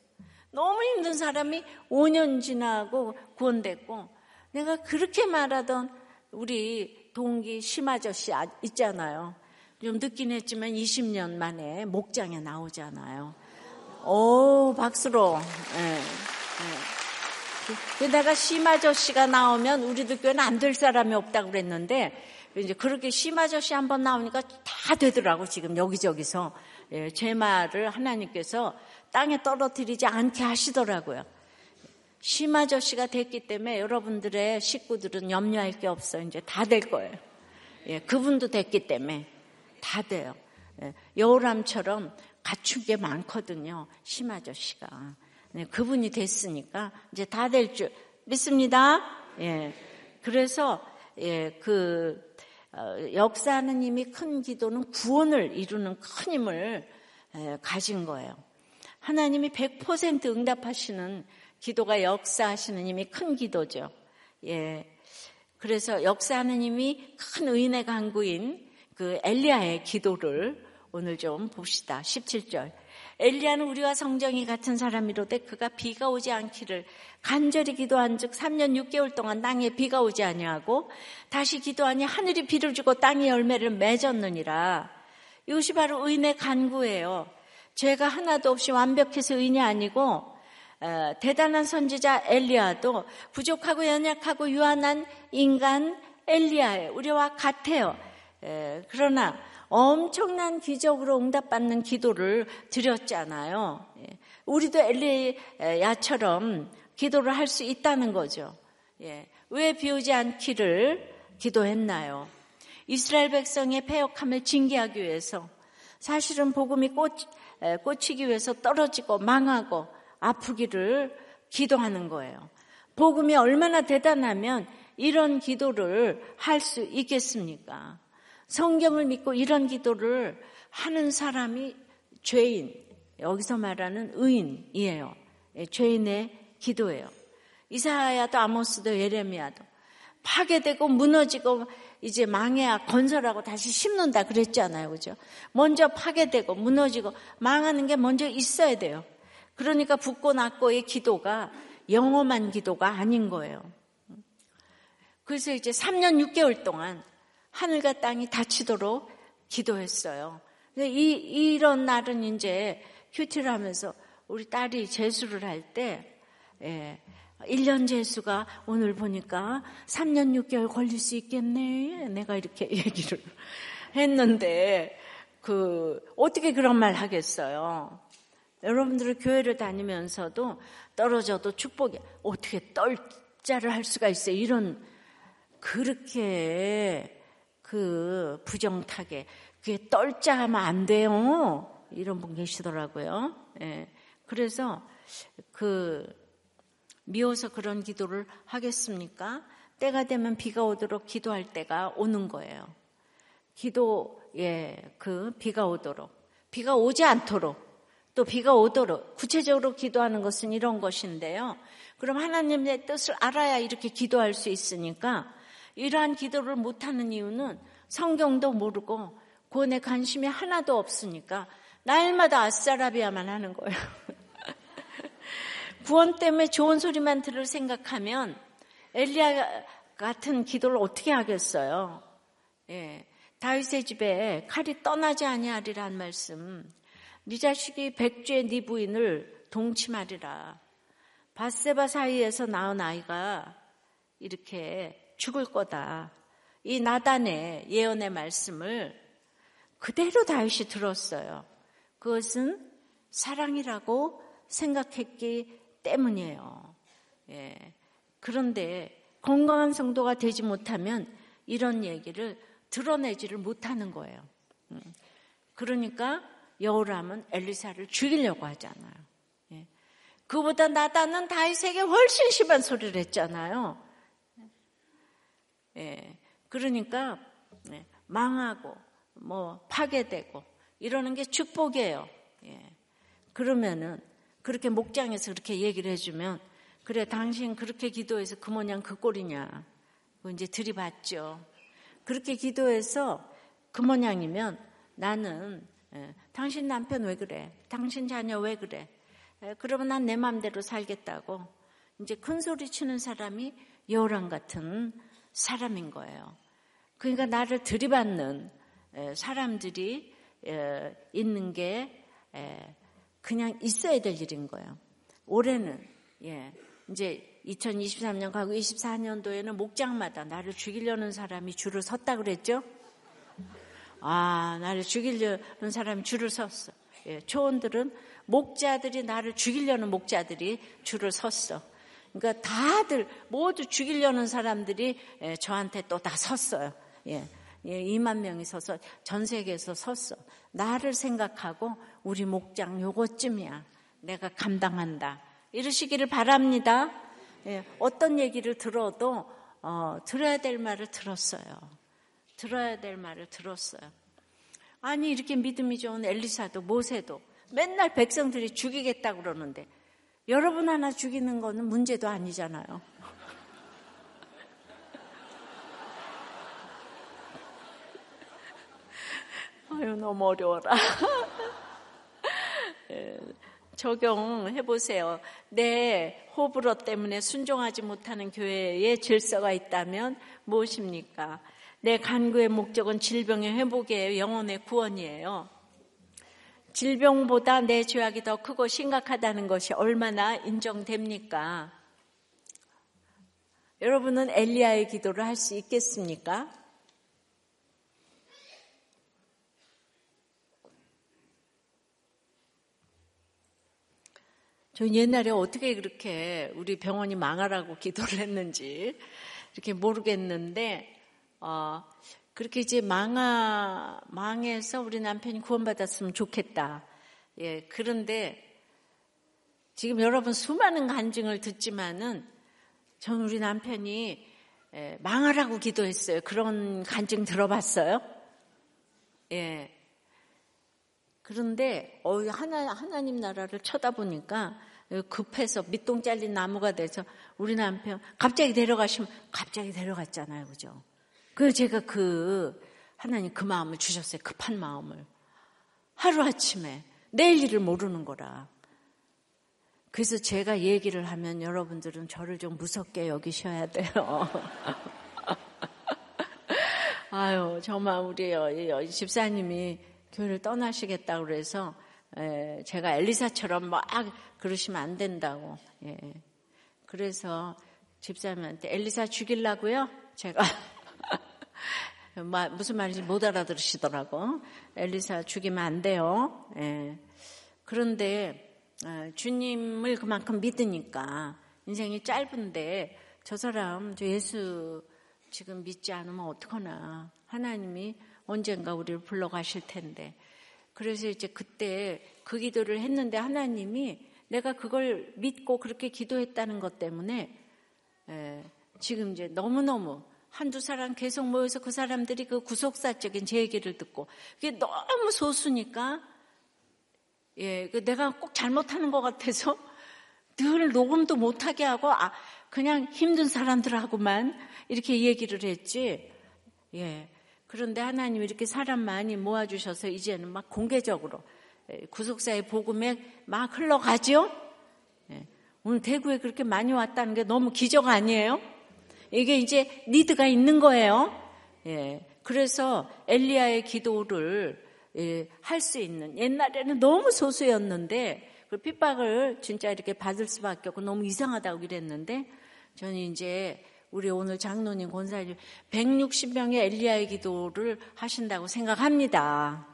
너무 힘든 사람이 5년 지나고 구원됐고 내가 그렇게 말하던 우리 동기 심아저씨 아, 있잖아요. 좀 늦긴 했지만 20년 만에 목장에 나오잖아요. 오, 박수로. 예, 예. 게다가 심아저씨가 나오면 우리들 교회는 안 될 사람이 없다고 그랬는데, 이제 그렇게 심아저씨 한 번 나오니까 다 되더라고, 지금 여기저기서. 예, 제 말을 하나님께서 땅에 떨어뜨리지 않게 하시더라고요. 심아저씨가 됐기 때문에 여러분들의 식구들은 염려할 게 없어요. 이제 다 될 거예요. 예, 그분도 됐기 때문에 다 돼요. 예, 여우람처럼 갖춘 게 많거든요. 심 아저씨가. 네, 그분이 됐으니까 이제 다 될 줄 믿습니다. 예. 그래서 예, 그 어, 역사하는 힘이 큰 기도는 구원을 이루는 큰 힘을 예, 가진 거예요. 하나님이 100% 응답하시는 기도가 역사하시는 힘이 큰 기도죠. 예. 그래서 역사하는 힘이 큰 의인의 강구인 그 엘리야의 기도를 오늘 좀 봅시다. 17절. 엘리야는 우리와 성정이 같은 사람이로되 그가 비가 오지 않기를 간절히 기도한 즉 3년 6개월 동안 땅에 비가 오지 아니하고 다시 기도하니 하늘이 비를 주고 땅이 열매를 맺었느니라. 이것이 바로 의인의 간구예요. 죄가 하나도 없이 완벽해서 의인이 아니고 어, 대단한 선지자 엘리야도 부족하고 연약하고 유한한 인간 엘리야의 우리와 같아요. 에, 그러나 엄청난 기적으로 응답받는 기도를 드렸잖아요. 예. 우리도 엘리야처럼 기도를 할 수 있다는 거죠. 예. 왜 비오지 않기를 기도했나요? 이스라엘 백성의 폐역함을 징계하기 위해서 사실은 복음이 꽃 꽂히기 위해서 떨어지고 망하고 아프기를 기도하는 거예요. 복음이 얼마나 대단하면 이런 기도를 할 수 있겠습니까? 성경을 믿고 이런 기도를 하는 사람이 죄인, 여기서 말하는 의인이에요. 예, 죄인의 기도예요. 이사야도 아모스도 예레미야도 파괴되고 무너지고 이제 망해야 건설하고 다시 심는다 그랬잖아요. 그죠? 먼저 파괴되고 무너지고 망하는 게 먼저 있어야 돼요. 그러니까 붓고 낫고의 기도가 영험한 기도가 아닌 거예요. 그래서 이제 3년 6개월 동안 하늘과 땅이 닫히도록 기도했어요. 이, 이런 날은 이제 큐티를 하면서 우리 딸이 재수를 할 때, 예, 1년 재수가 오늘 보니까 3년 6개월 걸릴 수 있겠네. 내가 이렇게 얘기를 했는데, 그, 어떻게 그런 말 하겠어요? 여러분들은 교회를 다니면서도 떨어져도 축복이 어떻게 떨자를 할 수가 있어요? 이런, 그렇게 그 부정타게, 그게 떨자 하면 안 돼요. 이런 분 계시더라고요. 예. 그래서 그 미워서 그런 기도를 하겠습니까? 때가 되면 비가 오도록 기도할 때가 오는 거예요. 기도에 그 비가 오도록 비가 오지 않도록 또 비가 오도록 구체적으로 기도하는 것은 이런 것인데요. 그럼 하나님의 뜻을 알아야 이렇게 기도할 수 있으니까 이러한 기도를 못하는 이유는 성경도 모르고 구원에 관심이 하나도 없으니까 날마다 아싸라비아만 하는 거예요. 구원 때문에 좋은 소리만 들을 생각하면 엘리야 같은 기도를 어떻게 하겠어요? 예. 다윗의 집에 칼이 떠나지 아니하리란 말씀. 네 자식이 백주의 네 부인을 동침하리라. 바세바 사이에서 낳은 아이가 이렇게 죽을 거다. 이 나단의 예언의 말씀을 그대로 다윗이 들었어요. 그것은 사랑이라고 생각했기 때문이에요. 예. 그런데 건강한 성도가 되지 못하면 이런 얘기를 드러내지를 못하는 거예요. 음. 그러니까 여우람은 엘리사를 죽이려고 하잖아요. 예. 그보다 나다는 다윗에게 훨씬 심한 소리를 했잖아요. 예. 그러니까 예. 망하고 뭐 파괴되고 이러는 게 축복이에요. 그러면은 그렇게 목장에서 그렇게 얘기를 해주면 그래 당신 그렇게 기도해서 그 모양 그 꼴이냐 이제 들이받죠. 그렇게 기도해서 그 모양이면 나는 예, 당신 남편 왜 그래? 당신 자녀 왜 그래? 예, 그러면 난 내 마음대로 살겠다고 이제 큰 소리 치는 사람이 여우랑 같은 사람인 거예요. 그러니까 나를 들이받는 예, 사람들이 있는 게 그냥 있어야 될 일인 거예요. 올해는 예 이제 2023년 가고 24년도에는 목장마다 나를 죽이려는 사람이 줄을 섰다 그랬죠? 아 나를 죽이려는 사람이 줄을 섰어. 예, 초원들은 목자들이 나를 죽이려는 목자들이 줄을 섰어. 그러니까 다들 모두 죽이려는 사람들이 예, 저한테 또 다 섰어요. 예. 예, 2만 명이 서서 전 세계에서 섰어. 나를 생각하고 우리 목장 요것쯤이야. 내가 감당한다. 이러시기를 바랍니다. 예, 어떤 얘기를 들어도 어, 들어야 될 말을 들었어요. 들어야 될 말을 들었어요. 아니 이렇게 믿음이 좋은 엘리사도 모세도 맨날 백성들이 죽이겠다 그러는데 여러분 하나 죽이는 거는 문제도 아니잖아요. 아유, 너무 어려워라. 예, 적용해 보세요. 내 호불호 때문에 순종하지 못하는 교회에 질서가 있다면 무엇입니까? 내 간구의 목적은 질병의 회복이에요. 영혼의 구원이에요. 질병보다 내 죄악이 더 크고 심각하다는 것이 얼마나 인정됩니까? 여러분은 엘리야의 기도를 할 수 있겠습니까? 저 옛날에 어떻게 그렇게 우리 병원이 망하라고 기도를 했는지 이렇게 모르겠는데, 어, 그렇게 이제 망하, 망해서 우리 남편이 구원받았으면 좋겠다. 예, 그런데 지금 여러분 수많은 간증을 듣지만은 전 우리 남편이 예, 망하라고 기도했어요. 그런 간증 들어봤어요? 예. 그런데 어 하나 하나님 나라를 쳐다보니까 급해서 밑동 잘린 나무가 돼서 우리 남편 갑자기 데려가시면 갑자기 데려갔잖아요, 그죠? 그래서 제가 그 하나님 그 마음을 주셨어요, 급한 마음을 하루 아침에 내일 일을 모르는 거라. 그래서 제가 얘기를 하면 여러분들은 저를 좀 무섭게 여기셔야 돼요. 아유, 정말 우리 집사님이 교회를 떠나시겠다고 그래서 제가 엘리사처럼 막 그러시면 안 된다고. 예. 그래서 집사님한테 엘리사 죽일라고요? 제가 무슨 말인지 못 알아들으시더라고. 엘리사 죽이면 안 돼요. 예. 그런데 어, 주님을 그만큼 믿으니까 인생이 짧은데 저 사람 저 예수 지금 믿지 않으면 어떡하나 하나님이 언젠가 우리를 불러 가실 텐데 그래서 이제 그때 그 기도를 했는데 하나님이 내가 그걸 믿고 그렇게 기도했다는 것 때문에 에, 지금 이제 너무너무 한두 사람 계속 모여서 그 사람들이 그 구속사적인 제 얘기를 듣고 그게 너무 소수니까 예, 그 내가 꼭 잘못하는 것 같아서 늘 녹음도 못하게 하고 아, 그냥 힘든 사람들하고만 이렇게 얘기를 했지. 예. 그런데 하나님 이렇게 사람 많이 모아주셔서 이제는 막 공개적으로 예, 구속사의 복음에 막 흘러가죠. 예. 오늘 대구에 그렇게 많이 왔다는 게 너무 기적 아니에요? 이게 이제 니드가 있는 거예요. 예. 그래서 엘리야의 기도를 예, 할수 있는 옛날에는 너무 소수였는데 그 핍박을 진짜 이렇게 받을 수밖에 없고 너무 이상하다고 그랬는데 저는 이제 우리 오늘 장로님 권사님 160명의 엘리야의 기도를 하신다고 생각합니다.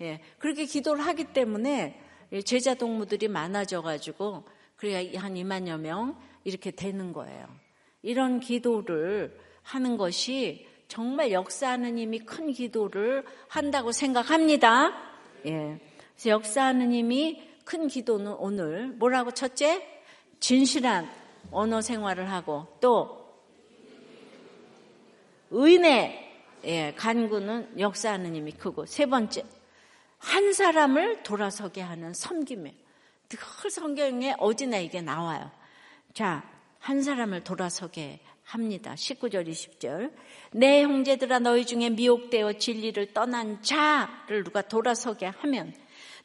예, 그렇게 기도를 하기 때문에 제자 동무들이 많아져 가지고 그래야 한 2만여 명 이렇게 되는 거예요. 이런 기도를 하는 것이 정말 역사하는 힘이 큰 기도를 한다고 생각합니다. 예. 그래서 역사하는 힘이 큰 기도는 오늘 뭐라고 첫째? 진실한 언어 생활을 하고 또 의내 예, 간구는 역사하는 힘이 크고 세 번째 한 사람을 돌아서게 하는 섬김이에요. 늘 성경에 어디나 이게 나와요. 자, 한 사람을 돌아서게 합니다. 19절, 20절. 내 형제들아 너희 중에 미혹되어 진리를 떠난 자를 누가 돌아서게 하면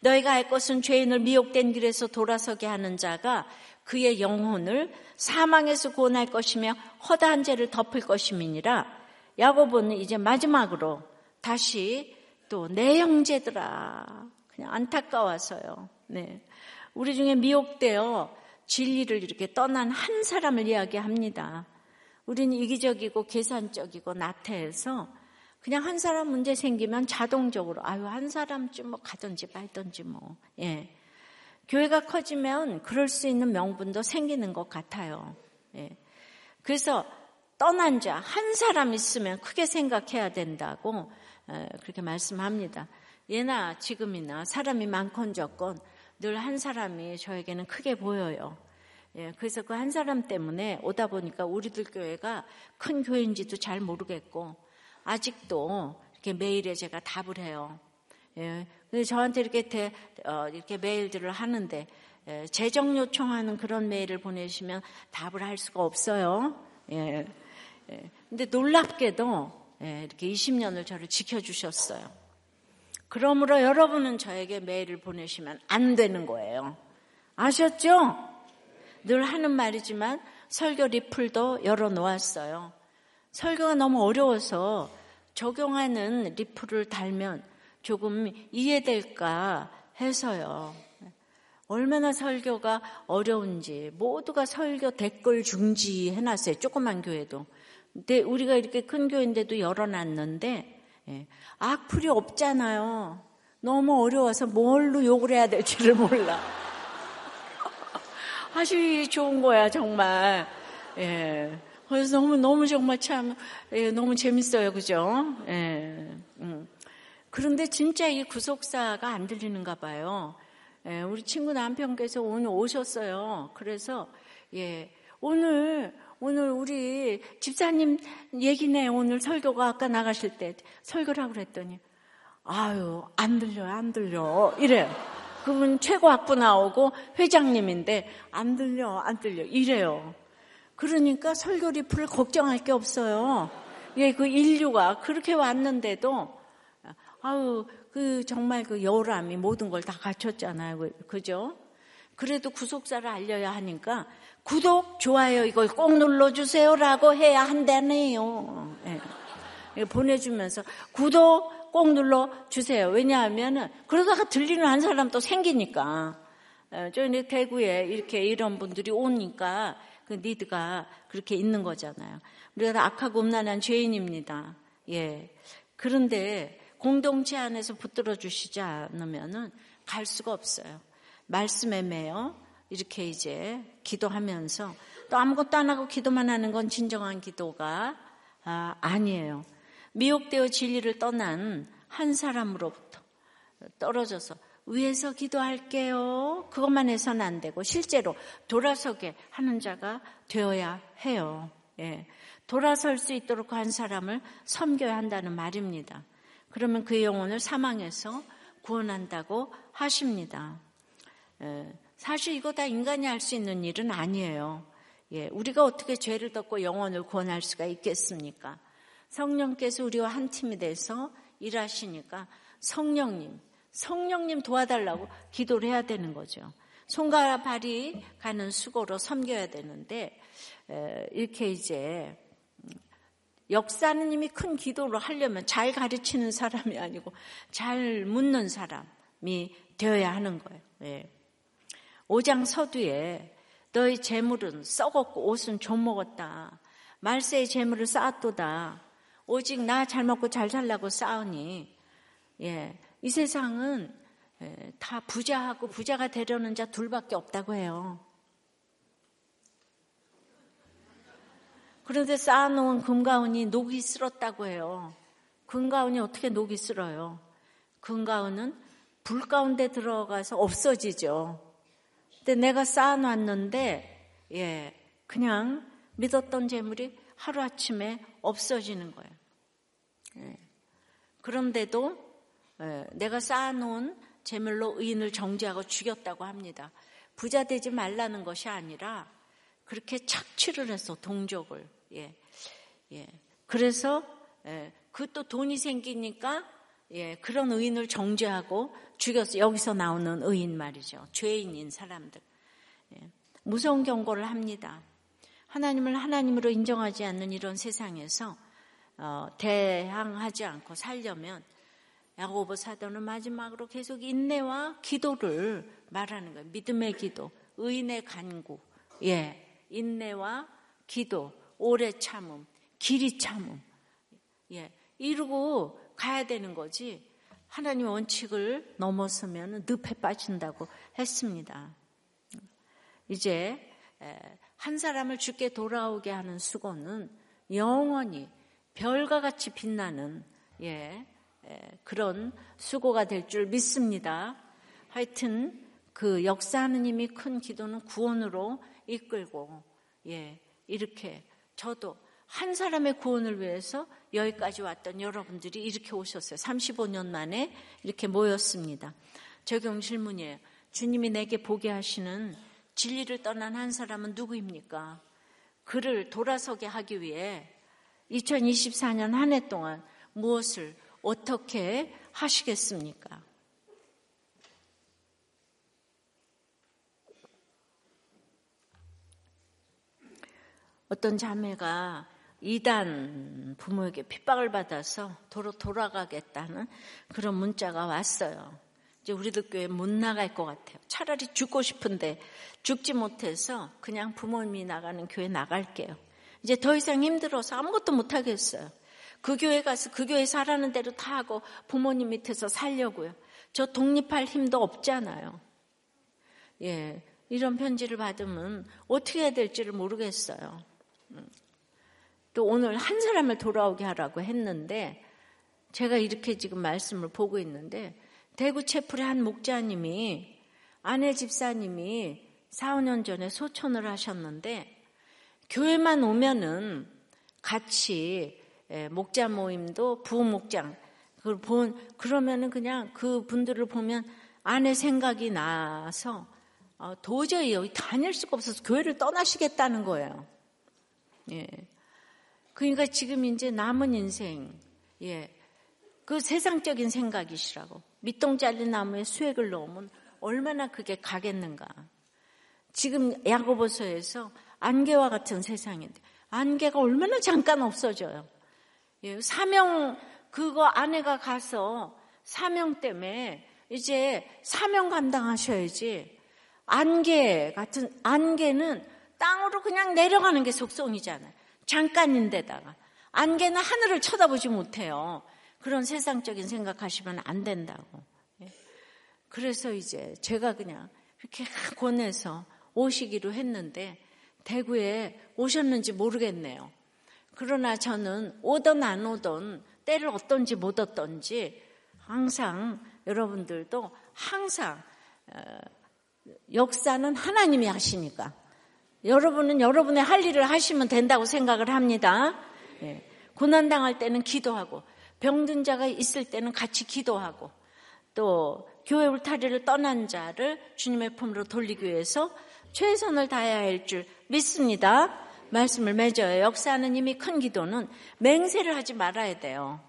너희가 알 것은 죄인을 미혹된 길에서 돌아서게 하는 자가 그의 영혼을 사망에서 구원할 것이며 허다한 죄를 덮을 것임이니라. 야고보는 이제 마지막으로 다시 또 내 형제들아 그냥 안타까워서요. 네. 우리 중에 미혹되어 진리를 이렇게 떠난 한 사람을 이야기합니다. 우리는 이기적이고 계산적이고 나태해서 그냥 한 사람 문제 생기면 자동적으로 아유 한 사람쯤 뭐 가든지 말든지 뭐 예. 교회가 커지면 그럴 수 있는 명분도 생기는 것 같아요. 예. 그래서 떠난 자 한 사람 있으면 크게 생각해야 된다고 예, 그렇게 말씀합니다. 예나 지금이나 사람이 많건 적건 늘 한 사람이 저에게는 크게 보여요. 예, 그래서 그 한 사람 때문에 오다 보니까 우리들 교회가 큰 교회인지도 잘 모르겠고 아직도 이렇게 메일에 제가 답을 해요. 예, 근데 저한테 이렇게 대, 어, 이렇게 메일들을 하는데 예, 재정 요청하는 그런 메일을 보내시면 답을 할 수가 없어요. 예, 예. 근데 놀랍게도 예, 이렇게 20년을 저를 지켜주셨어요. 그러므로 여러분은 저에게 메일을 보내시면 안 되는 거예요. 아셨죠? 늘 하는 말이지만 설교 리플도 열어놓았어요. 설교가 너무 어려워서 적용하는 리플을 달면 조금 이해될까 해서요. 얼마나 설교가 어려운지 모두가 설교 댓글 중지 해놨어요. 조그만 교회도. 근데 우리가 이렇게 큰 교회인데도 열어놨는데 예. 악플이 없잖아요. 너무 어려워서 뭘로 욕을 해야 될지를 몰라. 아주 좋은 거야, 정말. 예. 그래서 너무, 너무 정말 참, 예, 너무 재밌어요. 그죠? 예. 음. 그런데 진짜 이 구속사가 안 들리는가 봐요. 예, 우리 친구 남편께서 오늘 오셨어요. 그래서 예, 오늘 오늘 우리 집사님 얘기네 오늘 설교가 아까 나가실 때 설교라고 그랬더니 아유 안 들려요 안 들려 이래요. 그분 최고 학부 나오고 회장님인데 안 들려 안 들려 이래요. 그러니까 설교리풀 걱정할 게 없어요. 예, 그 인류가 그렇게 왔는데도 아유 그 정말 그 여람이 모든 걸 다 갖췄잖아요. 그, 그죠? 그래도 구속사를 알려야 하니까 구독, 좋아요 이걸 꼭 눌러주세요라고 해야 한다네요. 예. 보내주면서 구독 꼭 눌러주세요. 왜냐하면 그러다가 들리는 한 사람 또 생기니까. 예, 저희 대구에 이렇게 이런 분들이 오니까 그 니드가 그렇게 있는 거잖아요. 우리가 악하고 음란한 죄인입니다. 예. 그런데 공동체 안에서 붙들어 주시지 않으면은 갈 수가 없어요. 말씀에 매여 이렇게 이제 기도하면서 또 아무것도 안 하고 기도만 하는 건 진정한 기도가 아, 아니에요. 미혹되어 진리를 떠난 한 사람으로부터 떨어져서 위에서 기도할게요. 그것만 해서는 안 되고 실제로 돌아서게 하는 자가 되어야 해요. 예. 돌아설 수 있도록 한 사람을 섬겨야 한다는 말입니다. 그러면 그의 영혼을 사망해서 구원한다고 하십니다. 사실 이거 다 인간이 할 수 있는 일은 아니에요. 예, 우리가 어떻게 죄를 덮고 영혼을 구원할 수가 있겠습니까? 성령께서 우리와 한 팀이 돼서 일하시니까 성령님, 성령님 도와달라고 기도를 해야 되는 거죠. 손과 발이 가는 수고로 섬겨야 되는데 이렇게 이제 역사는 이미 큰 기도를 하려면 잘 가르치는 사람이 아니고 잘 묻는 사람이 되어야 하는 거예요. 네. 5장 서두에 너희 재물은 썩었고 옷은 좀 먹었다. 말세의 재물을 쌓았도다. 오직 나 잘 먹고 잘 살라고 쌓으니 예, 이 세상은 예, 다 부자하고 부자가 되려는 자 둘밖에 없다고 해요. 그런데 쌓아놓은 금가운이 녹이 쓸었다고 해요. 금가운이 어떻게 녹이 쓸어요? 금가운은 불 가운데 들어가서 없어지죠. 근데 내가 쌓아놨는데, 예, 그냥 믿었던 재물이 하루아침에 없어지는 거예요. 예. 그런데도 예, 내가 쌓아놓은 재물로 의인을 정죄하고 죽였다고 합니다. 부자 되지 말라는 것이 아니라 그렇게 착취를 해서 동족을 예. 예. 그래서 예. 그 또 돈이 생기니까 예. 그런 의인을 정죄하고 죽였어. 여기서 나오는 의인 말이죠. 죄인인 사람들. 예. 무서운 경고를 합니다. 하나님을 하나님으로 인정하지 않는 이런 세상에서 어, 대항하지 않고 살려면 야고보 사도는 마지막으로 계속 인내와 기도를 말하는 거예요. 믿음의 기도, 의인의 간구, 예, 인내와 기도, 오래 참음, 길이 참음. 예, 이루고 가야 되는 거지. 하나님 원칙을 넘어서면 늪에 빠진다고 했습니다. 이제 한 사람을 죽게 돌아오게 하는 수고는 영원히 별과 같이 빛나는 예, 그런 수고가 될 줄 믿습니다. 하여튼 그 역사하는 힘이 큰 기도는 구원으로 이끌고 예, 이렇게 저도 한 사람의 구원을 위해서 여기까지 왔던 여러분들이 이렇게 오셨어요. 35년 만에 이렇게 모였습니다. 적용 질문이에요. 주님이 내게 보게 하시는 진리를 떠난 한 사람은 누구입니까? 그를 돌아서게 하기 위해 2024년 한 해 동안 무엇을 어떻게 하시겠습니까? 어떤 자매가 이단 부모에게 핍박을 받아서 도로 돌아가겠다는 그런 문자가 왔어요. 이제 우리들 교회 못 나갈 것 같아요. 차라리 죽고 싶은데 죽지 못해서 그냥 부모님이 나가는 교회 나갈게요. 이제 더 이상 힘들어서 아무것도 못 하겠어요. 그 교회 가서 그 교회 살라는 대로 다 하고 부모님 밑에서 살려고요. 저 독립할 힘도 없잖아요. 예. 이런 편지를 받으면 어떻게 해야 될지를 모르겠어요. 또 오늘 한 사람을 돌아오게 하라고 했는데 제가 이렇게 지금 말씀을 보고 있는데 대구 채플의 한 목자님이 아내 집사님이 4, 5년 전에 소천을 하셨는데 교회만 오면은 같이 예, 목자 모임도 부목장 그걸 본 그러면은 그냥 그 분들을 보면 아내 생각이 나서 어, 도저히 여기 다닐 수가 없어서 교회를 떠나시겠다는 거예요. 예. 그러니까 지금 이제 남은 인생, 예. 그 세상적인 생각이시라고. 밑동 잘린 나무에 수액을 넣으면 얼마나 그게 가겠는가. 지금 야고보서에서 안개와 같은 세상인데, 안개가 얼마나 잠깐 없어져요. 예. 사명, 그거 아내가 가서 사명 때문에 이제 사명 감당하셔야지 안개 같은 안개는 땅으로 그냥 내려가는 게 속성이잖아요. 잠깐인데다가 안개는 하늘을 쳐다보지 못해요. 그런 세상적인 생각하시면 안 된다고. 예. 그래서 이제 제가 그냥 이렇게 권해서 오시기로 했는데 대구에 오셨는지 모르겠네요. 그러나 저는 오던 안 오던 때를 어떤지 못 어떤지 항상 여러분들도 항상 어, 역사는 하나님이 하시니까 여러분은 여러분의 할 일을 하시면 된다고 생각을 합니다. 예. 고난 당할 때는 기도하고 병든 자가 있을 때는 같이 기도하고 또 교회 울타리를 떠난 자를 주님의 품으로 돌리기 위해서 최선을 다해야 할 줄 믿습니다. 말씀을 맺어요. 역사하는 이미 큰 기도는 맹세를 하지 말아야 돼요.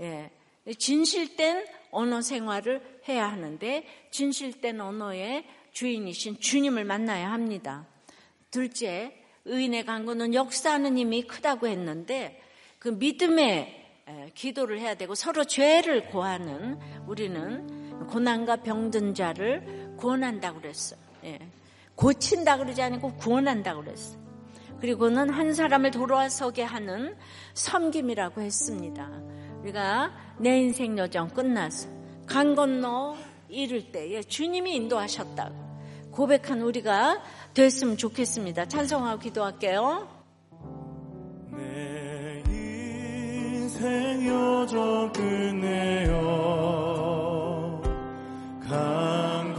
예. 진실된 언어 생활을 해야 하는데 진실된 언어의 주인이신 주님을 만나야 합니다. 둘째, 의인의 강구는 역사하는 힘이 크다고 했는데 그 믿음의 기도를 해야 되고 서로 죄를 고하는 우리는 고난과 병든 자를 구원한다고 그랬어요. 예. 고친다 그러지 않고 구원한다 그랬어요. 그리고는 한 사람을 돌아서게 하는 섬김이라고 했습니다. 우리가 내 인생 여정 끝나서 강 건너 이를 때에 주님이 인도하셨다고 고백한 우리가 됐으면 좋겠습니다. 찬송하고 기도할게요. 내 인생 여정 끝내요. 강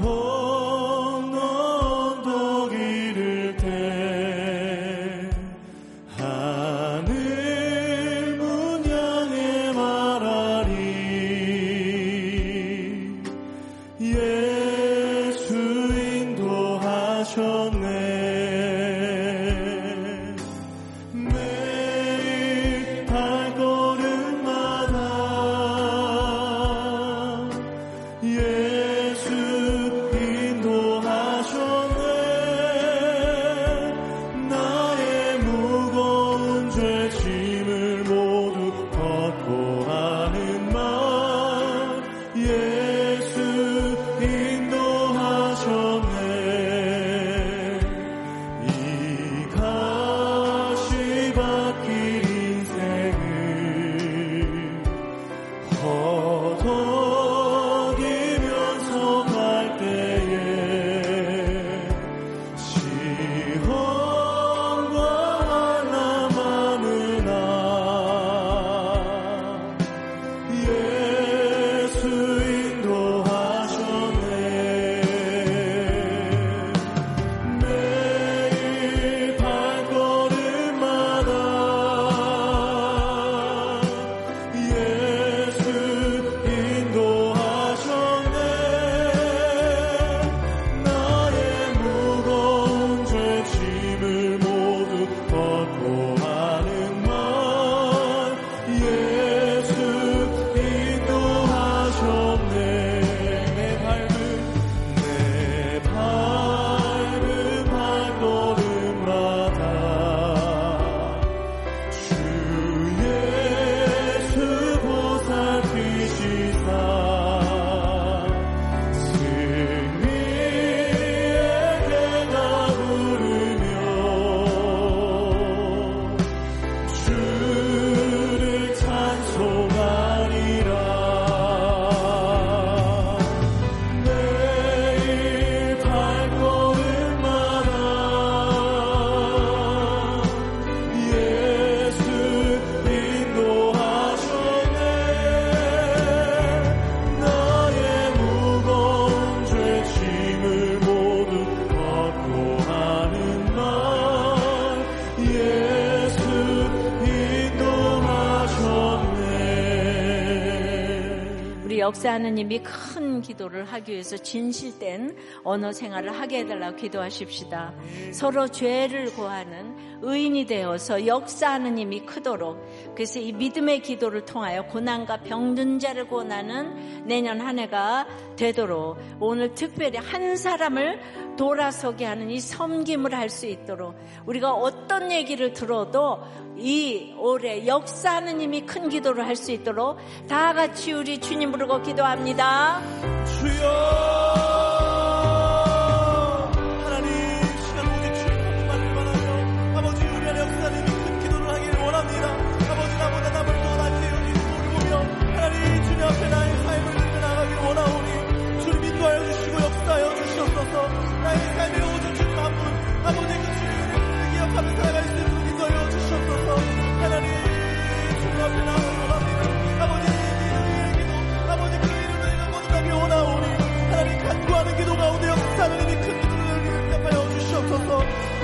역사하는 님이 큰 기도를 하기 위해서 진실된 언어 생활을 하게 해달라고 기도하십시다. 서로 죄를 고하는 의인이 되어서 역사하는 힘이 크도록 그래서 이 믿음의 기도를 통하여 고난과 병든 자를 고나는 내년 한 해가 되도록 오늘 특별히 한 사람을 돌아서게 하는 이 섬김을 할 수 있도록 우리가 어떤 얘기를 들어도 이 올해 역사하는 힘이 큰 기도를 할 수 있도록 다 같이 우리 주님 부르고 기도합니다. 주여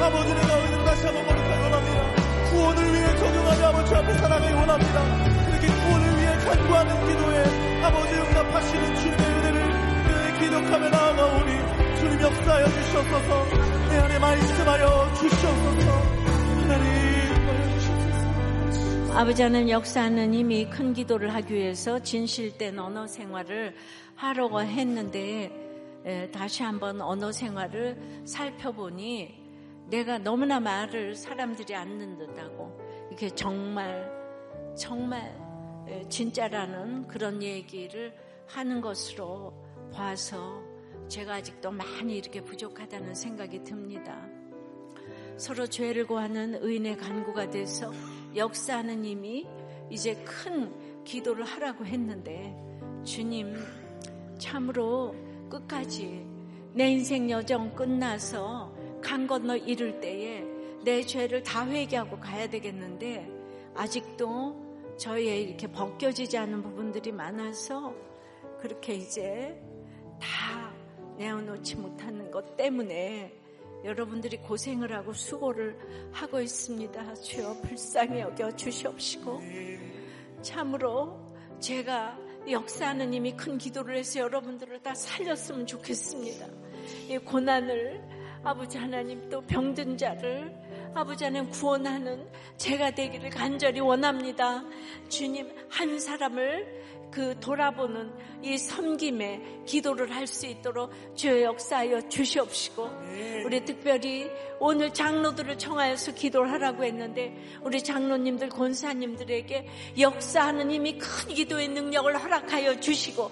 아버지 내가 오늘 다시 한번 거듭하기 원합니다. 구원을 위해 적용하며 아버지 앞에 살아가기 원합니다. 그렇게 구원을 위해 간구하는 기도에 아버지 응답하시는 주님의 은혜를 늘 기록하며 나아가오니 주님 역사하여 주시옵소서. 내 안에 말씀하여 주시옵소서. 하나님. 아버지 하나님 역사하는 이미 큰 기도를 하기 위해서 진실된 언어 생활을 하려고 했는데 에, 다시 한번 언어 생활을 살펴보니 내가 너무나 말을 사람들이 안 듣는다고 이게 정말 정말 에, 진짜라는 그런 얘기를 하는 것으로 봐서 제가 아직도 많이 이렇게 부족하다는 생각이 듭니다. 서로 죄를 고하는 의인의 간구가 돼서 역사하는 이미 이제 큰 기도를 하라고 했는데 주님 참으로 끝까지 내 인생 여정 끝나서 강 건너 이를 때에 내 죄를 다 회개하고 가야 되겠는데 아직도 저의 이렇게 벗겨지지 않은 부분들이 많아서 그렇게 이제 다 내어놓지 못하는 것 때문에 여러분들이 고생을 하고 수고를 하고 있습니다. 주여 불쌍히 여겨 주시옵시고 참으로 제가 역사하는 이미 큰 기도를 해서 여러분들을 다 살렸으면 좋겠습니다. 이 고난을 아버지 하나님 또 병든 자를 아버지 하나님 구원하는 제가 되기를 간절히 원합니다. 주님 한 사람을 그 돌아보는 이 섬김에 기도를 할 수 있도록 주여 역사하여 주시옵시고 우리 특별히 오늘 장로들을 청하여서 기도를 하라고 했는데 우리 장로님들 권사님들에게 역사하는 이미 큰 기도의 능력을 허락하여 주시고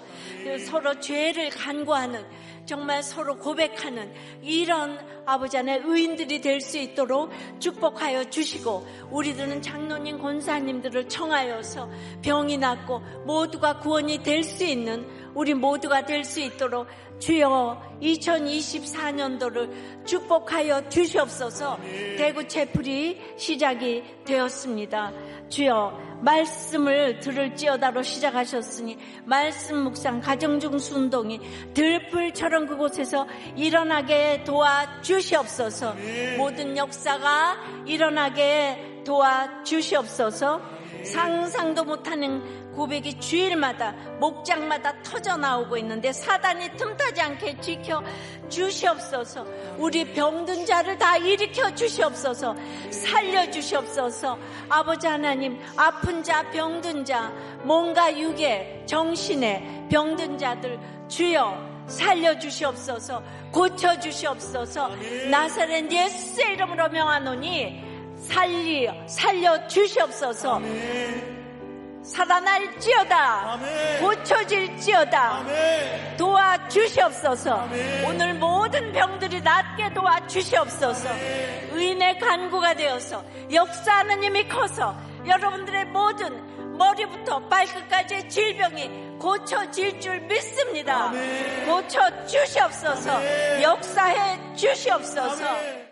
서로 죄를 간구하는 정말 서로 고백하는 이런 아버지 안에 의인들이 될 수 있도록 축복하여 주시고 우리들은 장로님 권사님들을 청하여서 병이 낫고 모두가 구원이 될 수 있는 우리 모두가 될 수 있도록 주여 2024년도를 축복하여 주시옵소서 대구 채플이 시작이 되었습니다. 주여 말씀을 들을지어다로 시작하셨으니 말씀 묵상 가정중 순동이 들불처럼 그곳에서 일어나게 도와 주시옵소서. 모든 역사가 일어나게 도와 주시옵소서. 상상도 못하는 고백이 주일마다 목장마다 터져 나오고 있는데 사단이 틈타지 않게 지켜 주시옵소서. 우리 병든 자를 다 일으켜 주시옵소서. 살려 주시옵소서. 아버지 하나님 아픈 자 병든 자 몸과 육에 정신에 병든 자들 주여 살려 주시옵소서. 고쳐 주시옵소서. 나사렛 예수의 이름으로 명하노니 살리 살려 주시옵소서 살아날지어다 아멘. 고쳐질지어다 아멘. 도와주시옵소서 아멘. 오늘 모든 병들이 낫게 도와주시옵소서 의인의 간구가 되어서 역사하는 힘이 커서 여러분들의 모든 머리부터 발끝까지의 질병이 고쳐질 줄 믿습니다 아멘. 고쳐 주시옵소서 아멘. 역사해 주시옵소서.